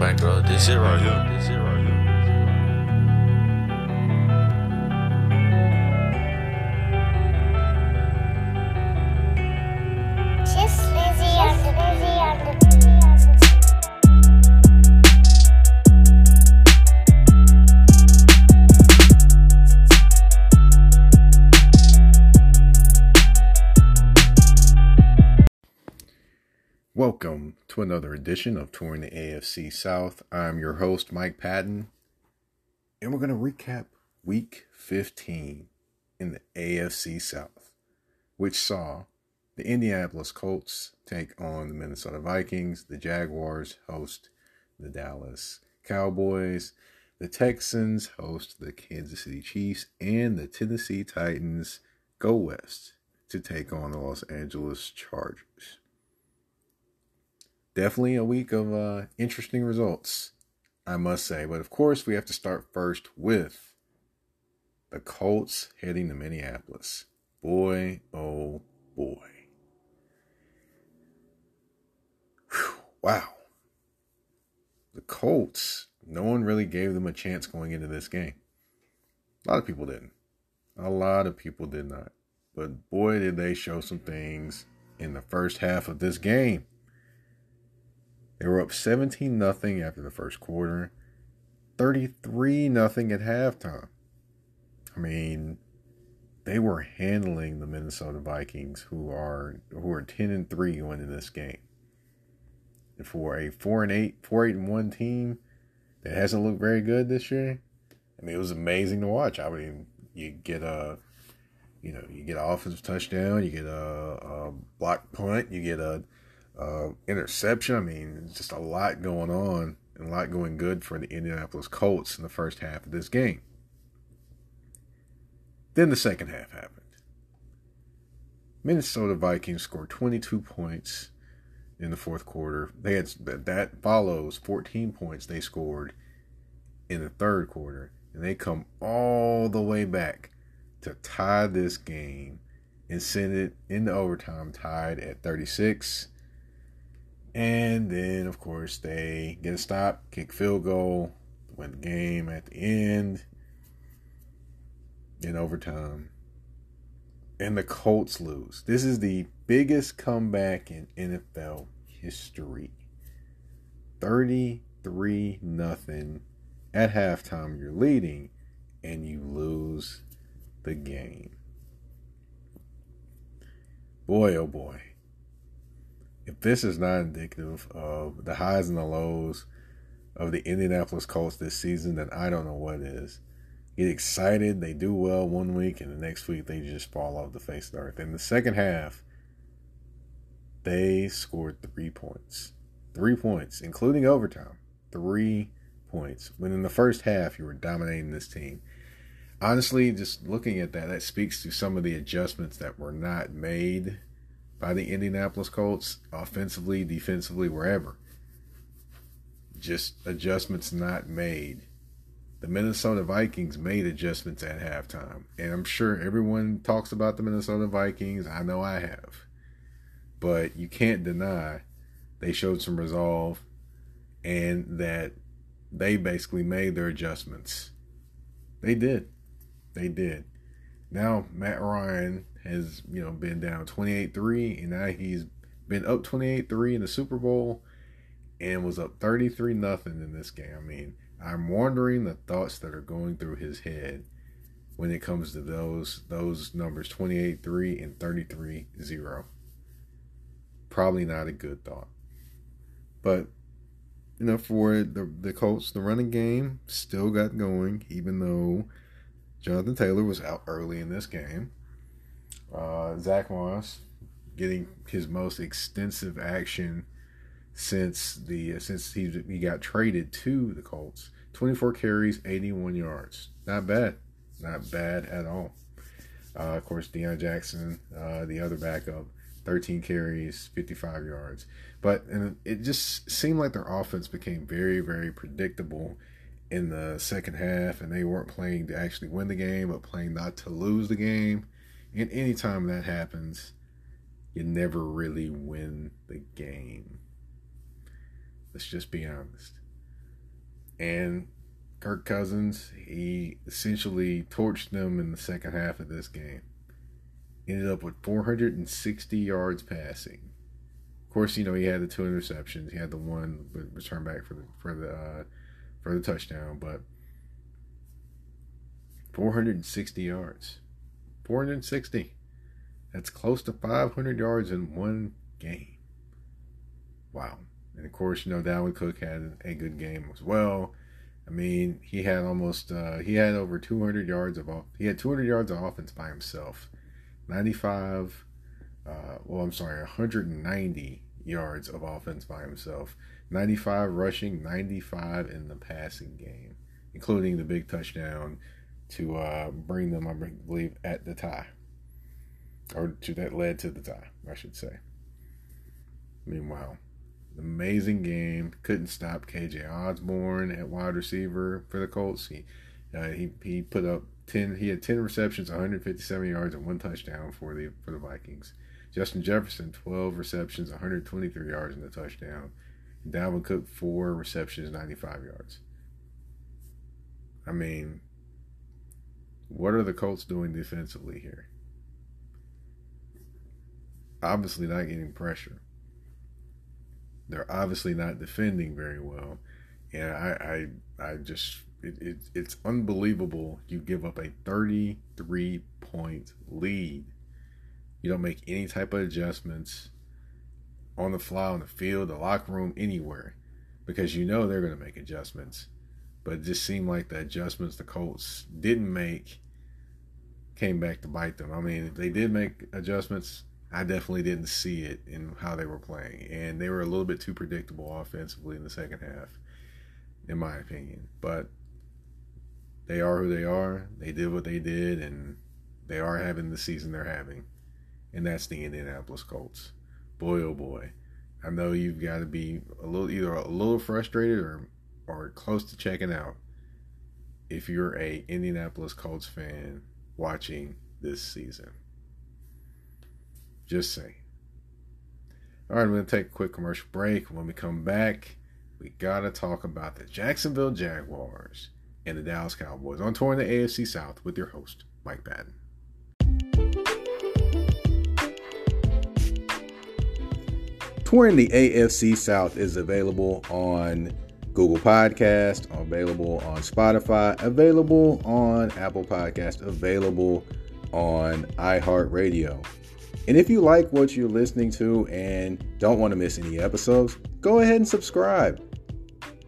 bankroll. This shit right here. This shit right here. To another edition of Touring the AFC South. I'm your host, Mike Patton, and we're going to recap week 15 in the AFC South, which saw the Indianapolis Colts take on the Minnesota Vikings, the Jaguars host the Dallas Cowboys, the Texans host the Kansas City Chiefs, and the Tennessee Titans go west to take on the Los Angeles Chargers definitely a week of uh, interesting results, I must say. But of course, we have to start first with the Colts heading to Minneapolis. Boy, oh boy. Whew, wow. The Colts, no one really gave them a chance going into this game. A lot of people didn't. A lot of people did not. But boy, did they show some things in the first half of this game. They were up 17 nothing after the first quarter, 33 nothing at halftime. I mean, they were handling the Minnesota Vikings who are who are 10 and 3 going into this game. And for a 4 and 8, 4 8 and 1 team that hasn't looked very good this year, I mean, it was amazing to watch. I mean, you get a you know, you get an offensive touchdown, you get a, a block punt, you get a uh, interception. I mean, just a lot going on and a lot going good for the Indianapolis Colts in the first half of this game. Then the second half happened. Minnesota Vikings scored 22 points in the fourth quarter. They had that follows 14 points they scored in the third quarter, and they come all the way back to tie this game and send it into overtime tied at 36 and then, of course, they get a stop, kick field goal, win the game at the end in overtime. And the Colts lose. This is the biggest comeback in NFL history. 33 nothing at halftime you're leading and you lose the game. Boy oh boy if this is not indicative of the highs and the lows of the Indianapolis Colts this season, then I don't know what is. Get excited, they do well one week, and the next week they just fall off the face of the earth. In the second half, they scored three points. Three points, including overtime. Three points. When in the first half, you were dominating this team. Honestly, just looking at that, that speaks to some of the adjustments that were not made by the Indianapolis Colts, offensively, defensively, wherever. Just adjustments not made. The Minnesota Vikings made adjustments at halftime. And I'm sure everyone talks about the Minnesota Vikings. I know I have. But you can't deny they showed some resolve and that they basically made their adjustments. They did. They did. Now, Matt Ryan has you know been down 28-3 and now he's been up 28-3 in the Super Bowl and was up 33 nothing in this game. I mean, I'm wondering the thoughts that are going through his head when it comes to those those numbers 28-3 and 33-0. Probably not a good thought. But you know, for the the Colts, the running game still got going, even though Jonathan Taylor was out early in this game. Uh, Zach Moss getting his most extensive action since the since he he got traded to the Colts. 24 carries, 81 yards. Not bad. Not bad at all. Uh, of course, Deon Jackson, uh, the other backup, 13 carries, 55 yards. But and it just seemed like their offense became very, very predictable in the second half, and they weren't playing to actually win the game, but playing not to lose the game. And anytime that happens, you never really win the game. Let's just be honest. And Kirk Cousins, he essentially torched them in the second half of this game. Ended up with 460 yards passing. Of course, you know he had the two interceptions. He had the one return back for the for the uh, for the touchdown, but 460 yards, 460. That's close to 500 yards in one game. Wow. And of course, you know Dalvin Cook had a good game as well. I mean, he had almost uh, he had over 200 yards of off. He had 200 yards of offense by himself. 95 uh, well, I'm sorry, 190 yards of offense by himself. 95 rushing, 95 in the passing game, including the big touchdown to uh, bring them, I believe, at the tie. Or to that led to the tie, I should say. Meanwhile, amazing game. Couldn't stop KJ Osborn at wide receiver for the Colts. He uh, he he put up ten. He had ten receptions, 157 yards, and one touchdown for the for the Vikings. Justin Jefferson, 12 receptions, 123 yards, and a touchdown. Dalvin Cook, four receptions, 95 yards. I mean, what are the Colts doing defensively here? Obviously, not getting pressure. They're obviously not defending very well, and I, I, I just, it, it, it's unbelievable. You give up a 33 point lead. You don't make any type of adjustments on the fly on the field, the locker room, anywhere, because you know they're going to make adjustments. But it just seemed like the adjustments the Colts didn't make came back to bite them. I mean, they did make adjustments, I definitely didn't see it in how they were playing. And they were a little bit too predictable offensively in the second half, in my opinion. But they are who they are. They did what they did, and they are having the season they're having. And that's the Indianapolis Colts boy oh boy, I know you've got to be a little either a little frustrated or or close to checking out if you're a Indianapolis Colts fan watching this season. Just saying. All right, I'm going to take a quick commercial break. When we come back, we got to talk about the Jacksonville Jaguars and the Dallas Cowboys on tour in the AFC South with your host, Mike Patton. Touring the AFC South is available on Google Podcast, available on Spotify, available on Apple Podcast, available on iHeartRadio. And if you like what you're listening to and don't want to miss any episodes, go ahead and subscribe.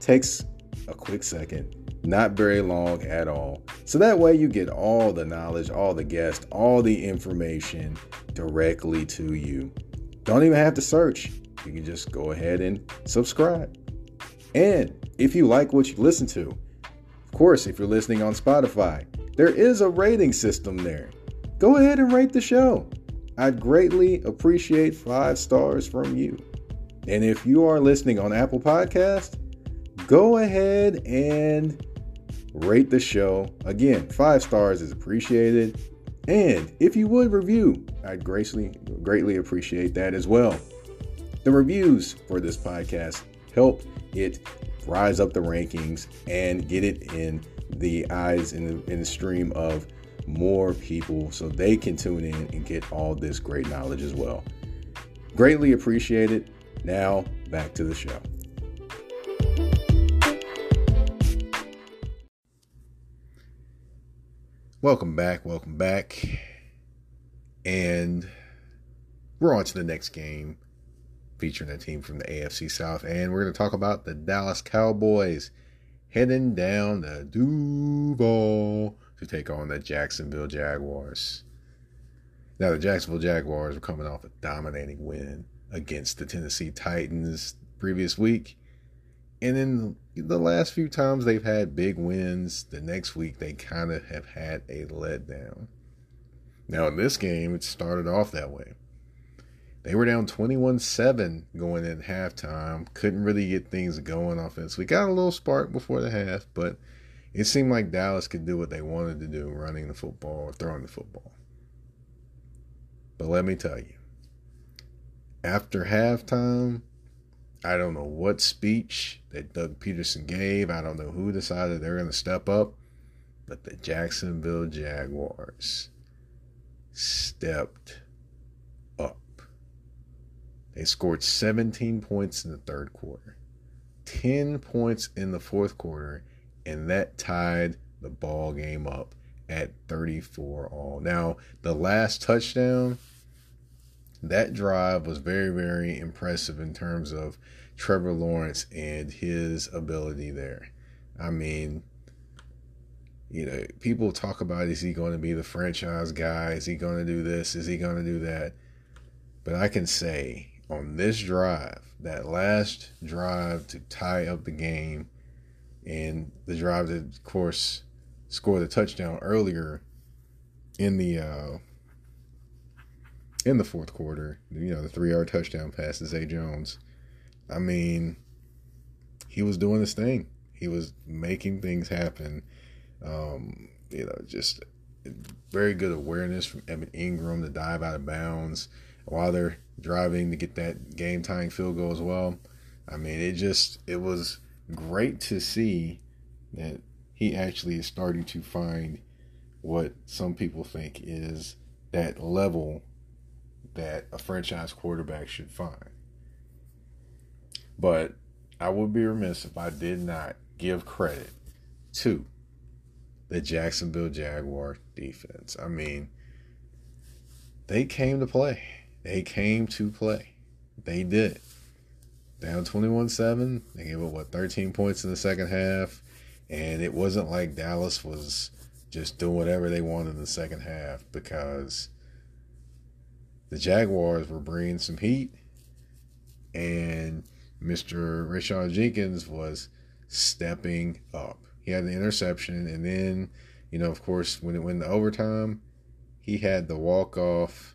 Takes a quick second, not very long at all. So that way you get all the knowledge, all the guests, all the information directly to you. Don't even have to search you can just go ahead and subscribe. And if you like what you listen to, of course, if you're listening on Spotify, there is a rating system there. Go ahead and rate the show. I'd greatly appreciate five stars from you. And if you are listening on Apple Podcast, go ahead and rate the show. Again, five stars is appreciated. And if you would review, I'd greatly greatly appreciate that as well. The reviews for this podcast help it rise up the rankings and get it in the eyes in the, in the stream of more people so they can tune in and get all this great knowledge as well. Greatly appreciate it. Now, back to the show. Welcome back. Welcome back. And we're on to the next game featuring a team from the AFC South. And we're going to talk about the Dallas Cowboys heading down the Duval to take on the Jacksonville Jaguars. Now, the Jacksonville Jaguars were coming off a dominating win against the Tennessee Titans previous week. And in the last few times they've had big wins, the next week they kind of have had a letdown. Now, in this game, it started off that way. They were down 21 7 going in halftime. Couldn't really get things going offense. We got a little spark before the half, but it seemed like Dallas could do what they wanted to do running the football or throwing the football. But let me tell you, after halftime, I don't know what speech that Doug Pederson gave. I don't know who decided they're going to step up, but the Jacksonville Jaguars stepped. They scored 17 points in the third quarter, 10 points in the fourth quarter, and that tied the ball game up at 34 all. Now, the last touchdown, that drive was very, very impressive in terms of Trevor Lawrence and his ability there. I mean, you know, people talk about is he going to be the franchise guy? Is he going to do this? Is he going to do that? But I can say on this drive, that last drive to tie up the game, and the drive that, of course, scored the touchdown earlier in the uh, in the fourth quarter. You know, the three yard touchdown pass to Zay Jones. I mean, he was doing his thing. He was making things happen. Um, you know, just very good awareness from Evan Engram to dive out of bounds while they're driving to get that game tying field goal as well. I mean, it just it was great to see that he actually is starting to find what some people think is that level that a franchise quarterback should find. But I would be remiss if I did not give credit to the Jacksonville Jaguar defense. I mean, they came to play. They came to play. They did. Down 21 7. They gave up, what, 13 points in the second half. And it wasn't like Dallas was just doing whatever they wanted in the second half because the Jaguars were bringing some heat. And Mr. Rashad Jenkins was stepping up. He had the interception, and then, you know, of course, when it went to overtime, he had the walk off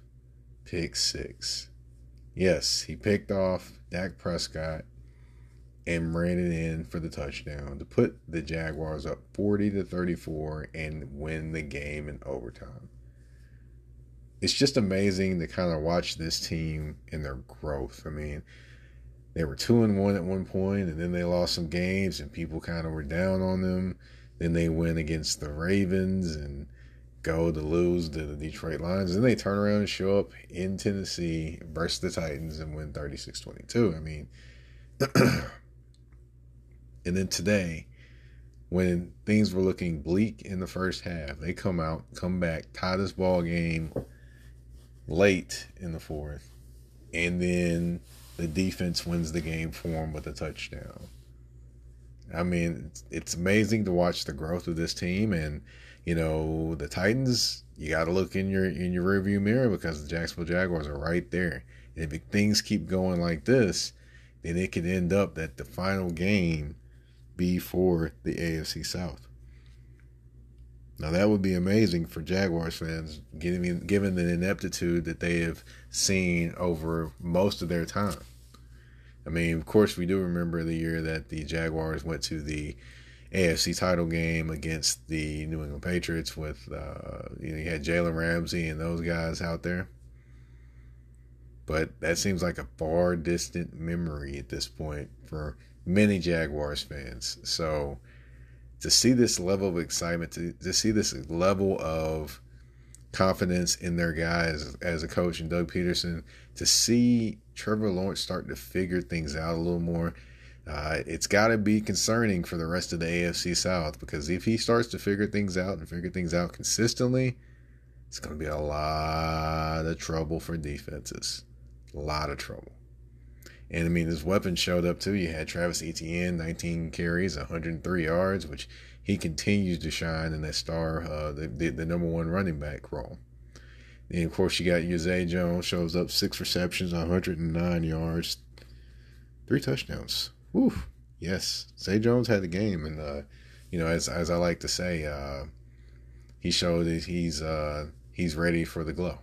pick six. Yes, he picked off Dak Prescott and ran it in for the touchdown to put the Jaguars up 40 to 34 and win the game in overtime. It's just amazing to kind of watch this team and their growth. I mean, they were two and one at one point, and then they lost some games, and people kind of were down on them. Then they win against the Ravens and go to lose to the Detroit Lions. Then they turn around and show up in Tennessee versus the Titans and win 36 22. I mean, and then today, when things were looking bleak in the first half, they come out, come back, tie this ball game late in the fourth, and then the defense wins the game for them with a touchdown. I mean, it's, it's amazing to watch the growth of this team, and you know the Titans. You got to look in your in your rearview mirror because the Jacksonville Jaguars are right there. And if things keep going like this, then it could end up that the final game be for the AFC South. Now that would be amazing for Jaguars fans, given given the ineptitude that they have seen over most of their time. I mean, of course, we do remember the year that the Jaguars went to the AFC title game against the New England Patriots with uh, you know you had Jalen Ramsey and those guys out there. But that seems like a far distant memory at this point for many Jaguars fans. So to see this level of excitement, to, to see this level of confidence in their guys as a coach and Doug Pederson, to see Trevor Lawrence starting to figure things out a little more, uh, it's got to be concerning for the rest of the AFC South because if he starts to figure things out and figure things out consistently, it's going to be a lot of trouble for defenses. A lot of trouble. And I mean, his weapons showed up too. You had Travis Etienne, 19 carries, 103 yards, which he continues to shine in that star, uh, the, the, the number one running back role. And of course, you got Zay Jones shows up six receptions, 109 yards, three touchdowns. Woo! Yes, Zay Jones had the game, and uh, you know, as as I like to say, uh, he showed that he's uh, he's ready for the glow.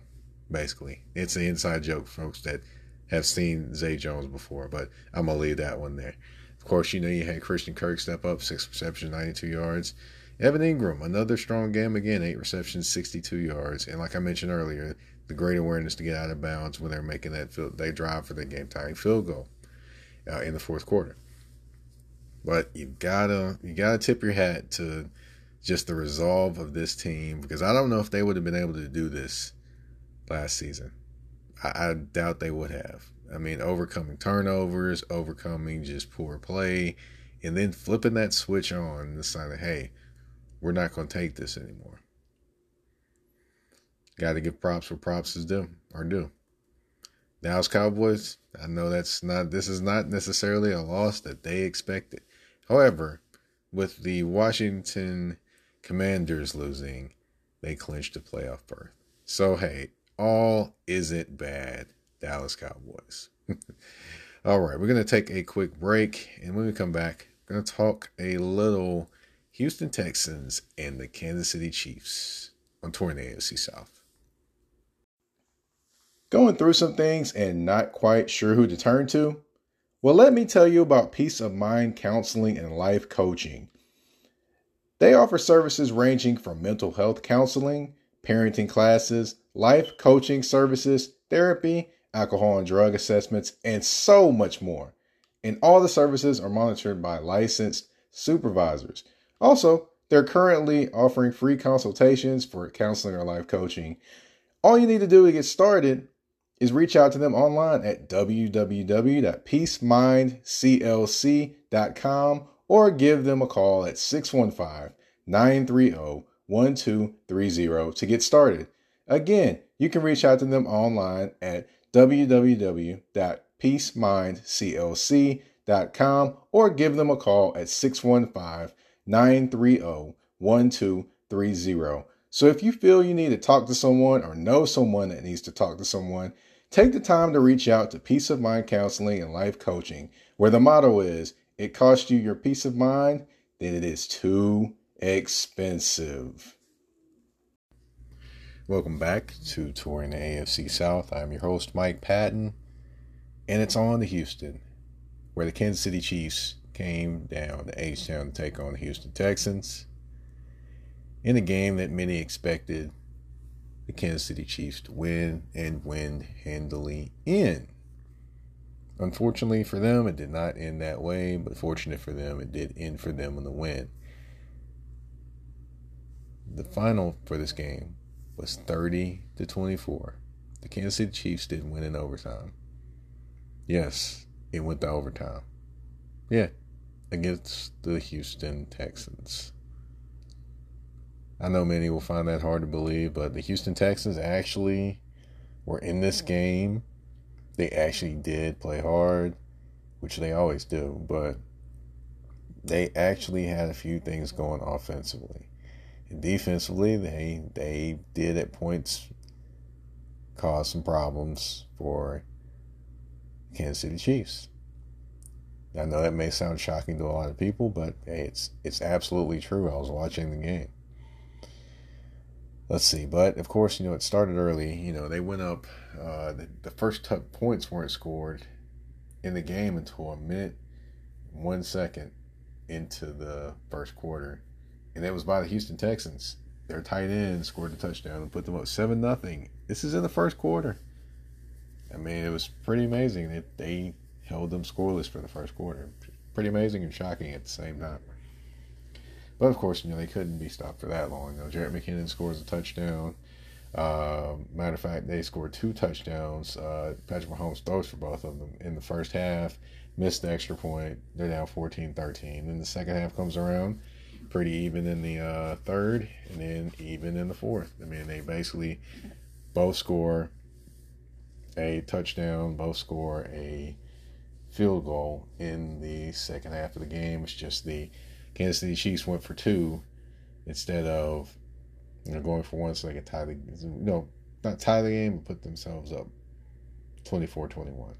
Basically, it's an inside joke, folks that have seen Zay Jones before, but I'm gonna leave that one there. Of course, you know you had Christian Kirk step up, six receptions, 92 yards. Evan Engram, another strong game again, eight receptions, 62 yards. And like I mentioned earlier, the great awareness to get out of bounds when they're making that field, they drive for the game tying field goal. uh, in the fourth quarter. But you gotta you gotta tip your hat to just the resolve of this team because I don't know if they would have been able to do this last season. I, I doubt they would have. I mean, overcoming turnovers, overcoming just poor play, and then flipping that switch on and deciding, hey, we're not going to take this anymore. Got to give props where props is due or due. Dallas Cowboys, I know that's not this is not necessarily a loss that they expected. However, with the Washington Commanders losing, they clinched a playoff berth. So hey, all isn't bad, Dallas Cowboys. all right, we're gonna take a quick break, and when we come back, we're gonna talk a little Houston Texans and the Kansas City Chiefs on the AFC South. Going through some things and not quite sure who to turn to? Well, let me tell you about Peace of Mind Counseling and Life Coaching. They offer services ranging from mental health counseling, parenting classes, life coaching services, therapy, alcohol and drug assessments, and so much more. And all the services are monitored by licensed supervisors. Also, they're currently offering free consultations for counseling or life coaching. All you need to do to get started is reach out to them online at www.peacemindclc.com or give them a call at 615 930 1230 to get started. Again, you can reach out to them online at www.peacemindclc.com or give them a call at 615 930 1230. So if you feel you need to talk to someone or know someone that needs to talk to someone, take the time to reach out to Peace of Mind Counseling and Life Coaching, where the motto is it costs you your peace of mind, then it is too expensive. Welcome back to Touring the AFC South. I'm your host, Mike Patton, and it's on to Houston, where the Kansas City Chiefs came down to H Town to take on the Houston Texans in a game that many expected the Kansas City Chiefs to win and win handily in. Unfortunately for them, it did not end that way, but fortunate for them, it did end for them in the win. The final for this game was 30 to 24. The Kansas City Chiefs didn't win in overtime. Yes, it went to overtime. Yeah, against the Houston Texans. I know many will find that hard to believe, but the Houston Texans actually were in this game. They actually did play hard, which they always do, but they actually had a few things going offensively. And defensively, they they did at points cause some problems for Kansas City Chiefs. I know that may sound shocking to a lot of people, but hey, it's it's absolutely true. I was watching the game let's see. But of course, you know, it started early. You know, they went up. Uh, the, the first t- points weren't scored in the game until a minute, one second into the first quarter, and that was by the Houston Texans. Their tight end scored a touchdown and put them up seven nothing. This is in the first quarter. I mean, it was pretty amazing that they held them scoreless for the first quarter. Pretty amazing and shocking at the same time. But of course, you know, they couldn't be stopped for that long. You know, Jerick McKinnon scores a touchdown. Uh, matter of fact, they scored two touchdowns. Uh, Patrick Mahomes throws for both of them in the first half, missed the extra point. They're down 14 13. Then the second half comes around, pretty even in the uh, third, and then even in the fourth. I mean, they basically both score a touchdown, both score a field goal in the second half of the game. It's just the Kansas City Chiefs went for two instead of you know going for one so they could tie the know not tie the game but put themselves up 24-21.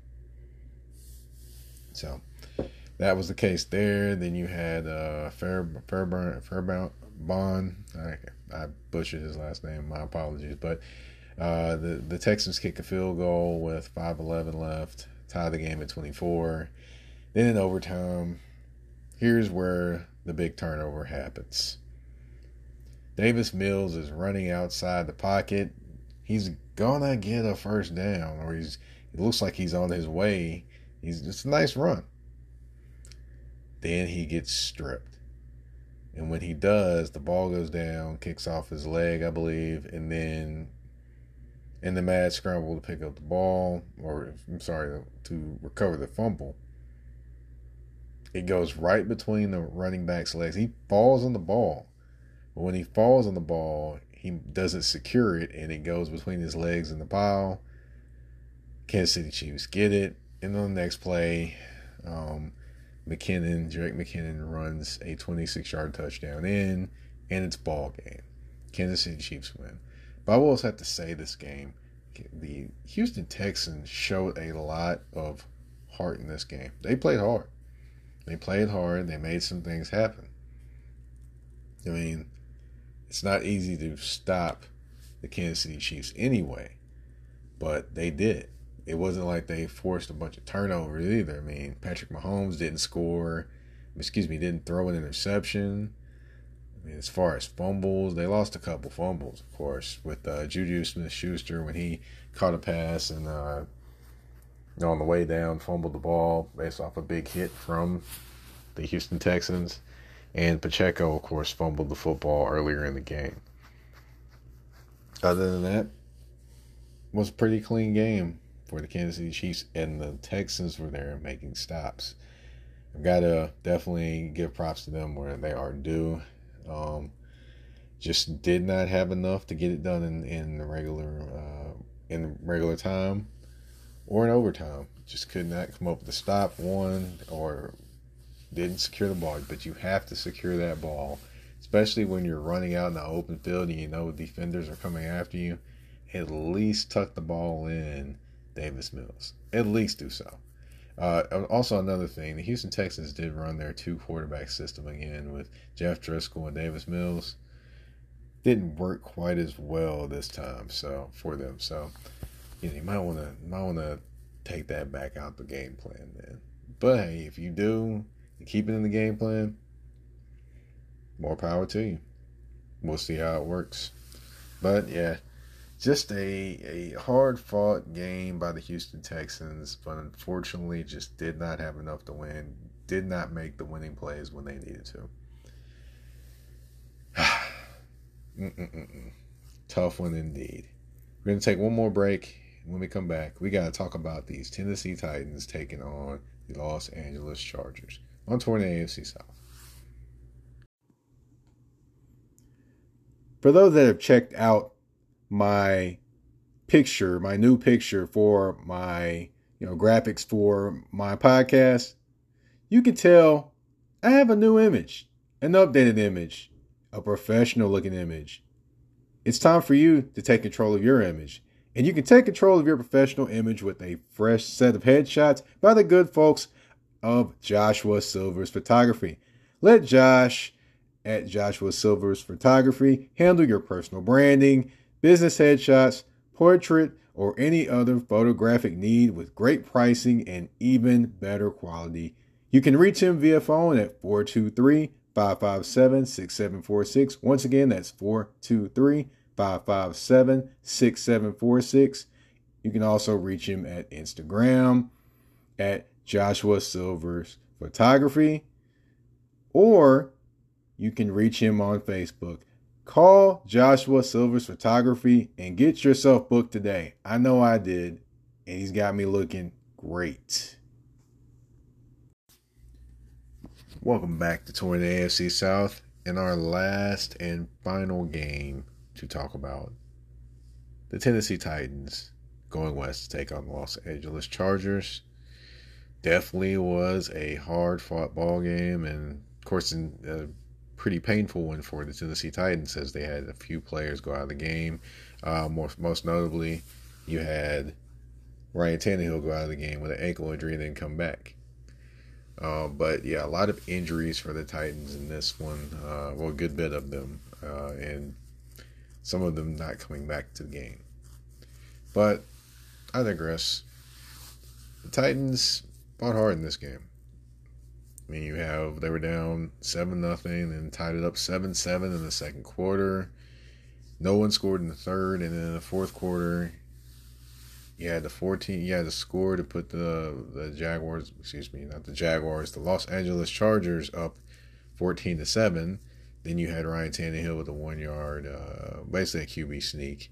So that was the case there. Then you had uh, Fair Fairburn Fairbound Bond. I, I butchered his last name. My apologies, but uh, the the Texans kick a field goal with 5-11 left, tie the game at 24. Then in overtime, here's where the big turnover happens. Davis Mills is running outside the pocket. He's gonna get a first down, or he's it looks like he's on his way. He's it's a nice run. then he gets stripped. And when he does, the ball goes down, kicks off his leg, I believe, and then in the mad scramble to pick up the ball, or I'm sorry, to recover the fumble, it goes right between the running back's legs. He falls on the ball. But when he falls on the ball, he doesn't secure it and it goes between his legs and the pile. Kansas City Chiefs get it. And on the next play, um, McKinnon, Drake McKinnon runs a 26 yard touchdown in, and it's ball game. Kansas City Chiefs win. But I will also have to say this game, the Houston Texans showed a lot of heart in this game. They played hard. They played hard. They made some things happen. I mean, it's not easy to stop the Kansas City Chiefs anyway, but they did. It wasn't like they forced a bunch of turnovers either. I mean, Patrick Mahomes didn't score, excuse me, didn't throw an interception. I mean, as far as fumbles, they lost a couple fumbles, of course, with uh, Juju Smith Schuster when he caught a pass and uh, on the way down fumbled the ball based off a big hit from the Houston Texans. And Pacheco, of course, fumbled the football earlier in the game. Other than that, was a pretty clean game for the Kansas City Chiefs, and the Texans were there making stops. I've got to definitely give props to them where they are due. Um, just did not have enough to get it done in in the regular uh, in regular time or in overtime. Just could not come up with a stop one or didn't secure the ball. But you have to secure that ball, especially when you're running out in the open field and you know defenders are coming after you. At least tuck the ball in, Davis Mills. At least do so. Uh, also, another thing, the Houston Texans did run their two quarterback system again with Jeff Driskel and Davis Mills. Didn't work quite as well this time, so for them. So, you know, you might want to might want to take that back out the game plan then. But hey, if you do keep it in the game plan, more power to you. We'll see how it works. But yeah, just a, a hard fought game by the Houston Texans, but unfortunately just did not have enough to win. Did not make the winning plays when they needed to. Tough one indeed. We're going to take one more break. When we come back, we got to talk about these Tennessee Titans taking on the Los Angeles Chargers on the AFC South. For those that have checked out my picture, my new picture for my you know graphics for my podcast, you can tell I have a new image, an updated image, a professional looking image. It's time for you to take control of your image. And you can take control of your professional image with a fresh set of headshots by the good folks of Joshua Silver's photography. Let Josh at Joshua Silver's photography handle your personal branding, business headshots, portrait, or any other photographic need with great pricing and even better quality. You can reach him via phone at 423 557 6746. Once again, that's 423 557 6746. You can also reach him at Instagram at Joshua Silver's photography, or you can reach him on Facebook. Call Joshua Silver's photography and get yourself booked today. I know I did, and he's got me looking great. Welcome back to Touring the AFC South in our last and final game to talk about. The Tennessee Titans going west to take on the Los Angeles Chargers definitely was a hard fought ball game, and of course, in a pretty painful one for the Tennessee Titans as they had a few players go out of the game. Uh, most most notably, you had Ryan Tannehill go out of the game with an ankle injury and then come back. Uh, but yeah, a lot of injuries for the Titans in this one. Uh, well, a good bit of them, uh, and some of them not coming back to the game. But I digress. The Titans fought hard in this game. I mean, you have they were down seven nothing, and tied it up seven seven in the second quarter. No one scored in the third, and then in the fourth quarter, You had the 14, you had the score to put the the Jaguars, excuse me, not the Jaguars, the Los Angeles Chargers up 14 to 7. Then you had Ryan Tannehill with a one yard, uh, basically a QB sneak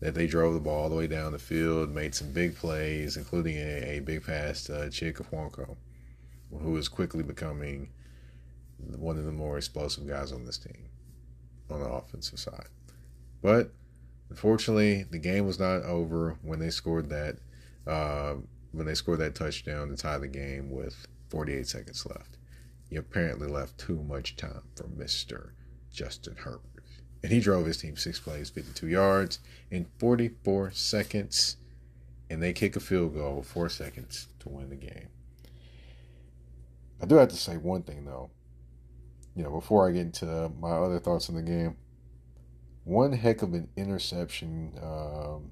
that they drove the ball all the way down the field, made some big plays, including a, a big pass to Chig Okonkwo, who is quickly becoming one of the more explosive guys on this team on the offensive side. But unfortunately, the game was not over when they scored that uh, when they scored that touchdown to tie the game with 48 seconds left. He apparently left too much time for Mr. Justin Herbert. And he drove his team six plays, 52 yards in 44 seconds. And they kick a field goal, four seconds to win the game. I do have to say one thing, though. You know, before I get into my other thoughts on the game, one heck of an interception, um,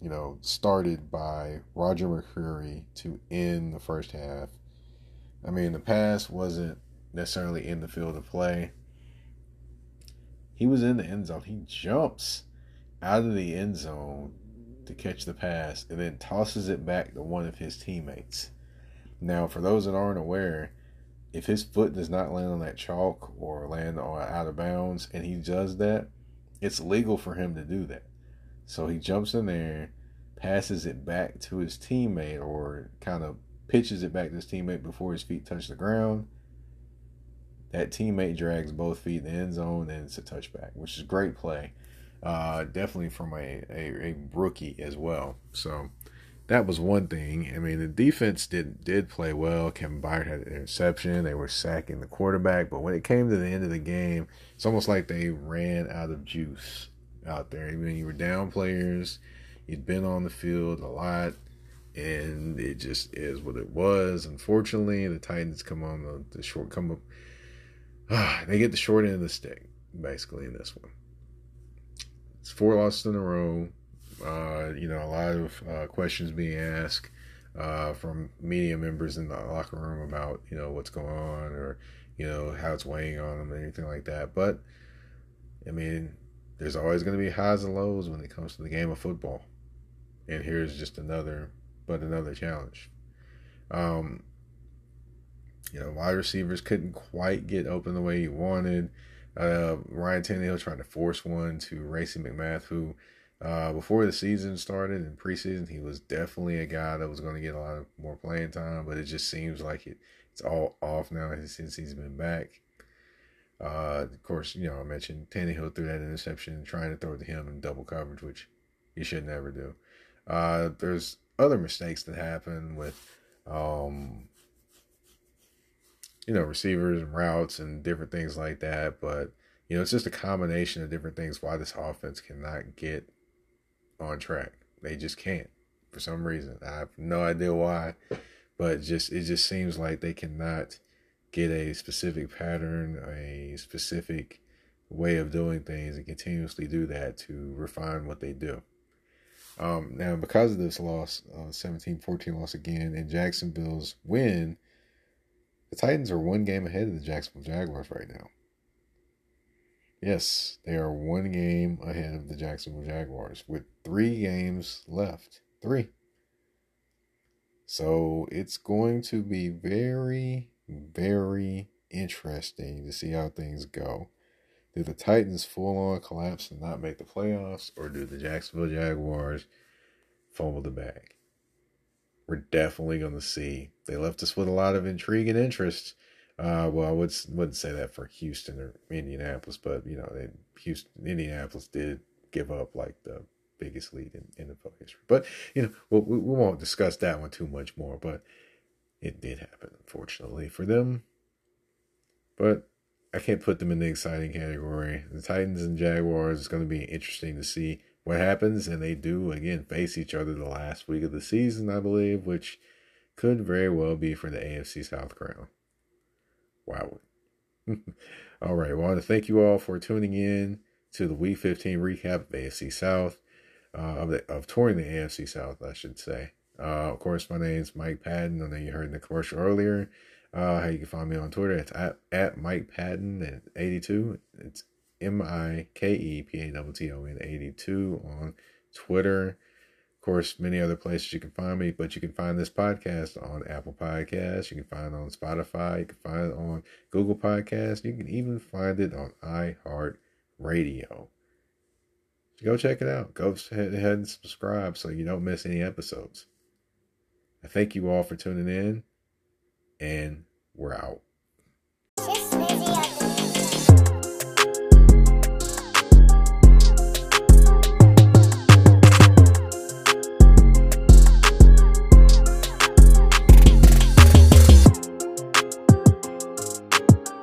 you know, started by Roger McCreary to end the first half. I mean, the pass wasn't necessarily in the field of play. He was in the end zone. He jumps out of the end zone to catch the pass and then tosses it back to one of his teammates. Now, for those that aren't aware, if his foot does not land on that chalk or land on out of bounds and he does that, it's legal for him to do that. So he jumps in there, passes it back to his teammate or kind of pitches it back to his teammate before his feet touch the ground. That teammate drags both feet in the end zone and it's a touchback, which is great play. Uh, definitely from a, a, a rookie as well. So that was one thing. I mean, the defense did did play well. Kevin Byard had an interception. They were sacking the quarterback, but when it came to the end of the game, it's almost like they ran out of juice out there. I mean, you were down players. You'd been on the field a lot, and it just is what it was. Unfortunately, the Titans come on the, the short come up. Uh, they get the short end of the stick basically in this one. It's four losses in a row. Uh, you know, a lot of uh, questions being asked uh, from media members in the locker room about you know what's going on or you know how it's weighing on them, or anything like that. But I mean, there's always going to be highs and lows when it comes to the game of football, and here's just another, but another challenge. Um, you know, wide receivers couldn't quite get open the way he wanted. Uh, Ryan Tannehill trying to force one to Racey McMath, who uh, before the season started in preseason, he was definitely a guy that was going to get a lot of more playing time, but it just seems like it, it's all off now since he's been back. Uh, of course, you know, I mentioned Tannehill threw that interception trying to throw it to him in double coverage, which he should never do. Uh, there's other mistakes that happen with, um, you know, receivers and routes and different things like that. But, you know, it's just a combination of different things why this offense cannot get on track. They just can't for some reason. I have no idea why, but just it just seems like they cannot get a specific pattern, a specific way of doing things and continuously do that to refine what they do. Um, now, because of this loss, uh, 17-14 loss again, and Jacksonville's win, the Titans are one game ahead of the Jacksonville Jaguars right now. Yes, they are one game ahead of the Jacksonville Jaguars with three games left. Three. So it's going to be very, very interesting to see how things go. Do the Titans full on collapse and not make the playoffs, or do the Jacksonville Jaguars fumble the bag? We're definitely going to see. They left us with a lot of intrigue and interest. Uh, well, I would, wouldn't say that for Houston or Indianapolis, but you know, they, Houston, Indianapolis did give up like the biggest lead in NFL history. But you know, we, we won't discuss that one too much more. But it did happen, unfortunately, for them. But I can't put them in the exciting category. The Titans and Jaguars is going to be interesting to see what happens, and they do again face each other the last week of the season, I believe, which could very well be for the AFC South crown. Wow. all right. Well, I want to thank you all for tuning in to the Week 15 recap of AFC South, uh, of, the, of touring the AFC South, I should say. Uh, of course, my name is Mike Patton. I know you heard in the commercial earlier. Uh, how you can find me on Twitter. It's at, at Mike Patton at 82. It's M I K E P A T T O N 82 on Twitter. Of course, many other places you can find me, but you can find this podcast on Apple Podcasts. You can find it on Spotify. You can find it on Google Podcasts. You can even find it on iHeart Radio. So go check it out. Go ahead and subscribe so you don't miss any episodes. I thank you all for tuning in, and we're out.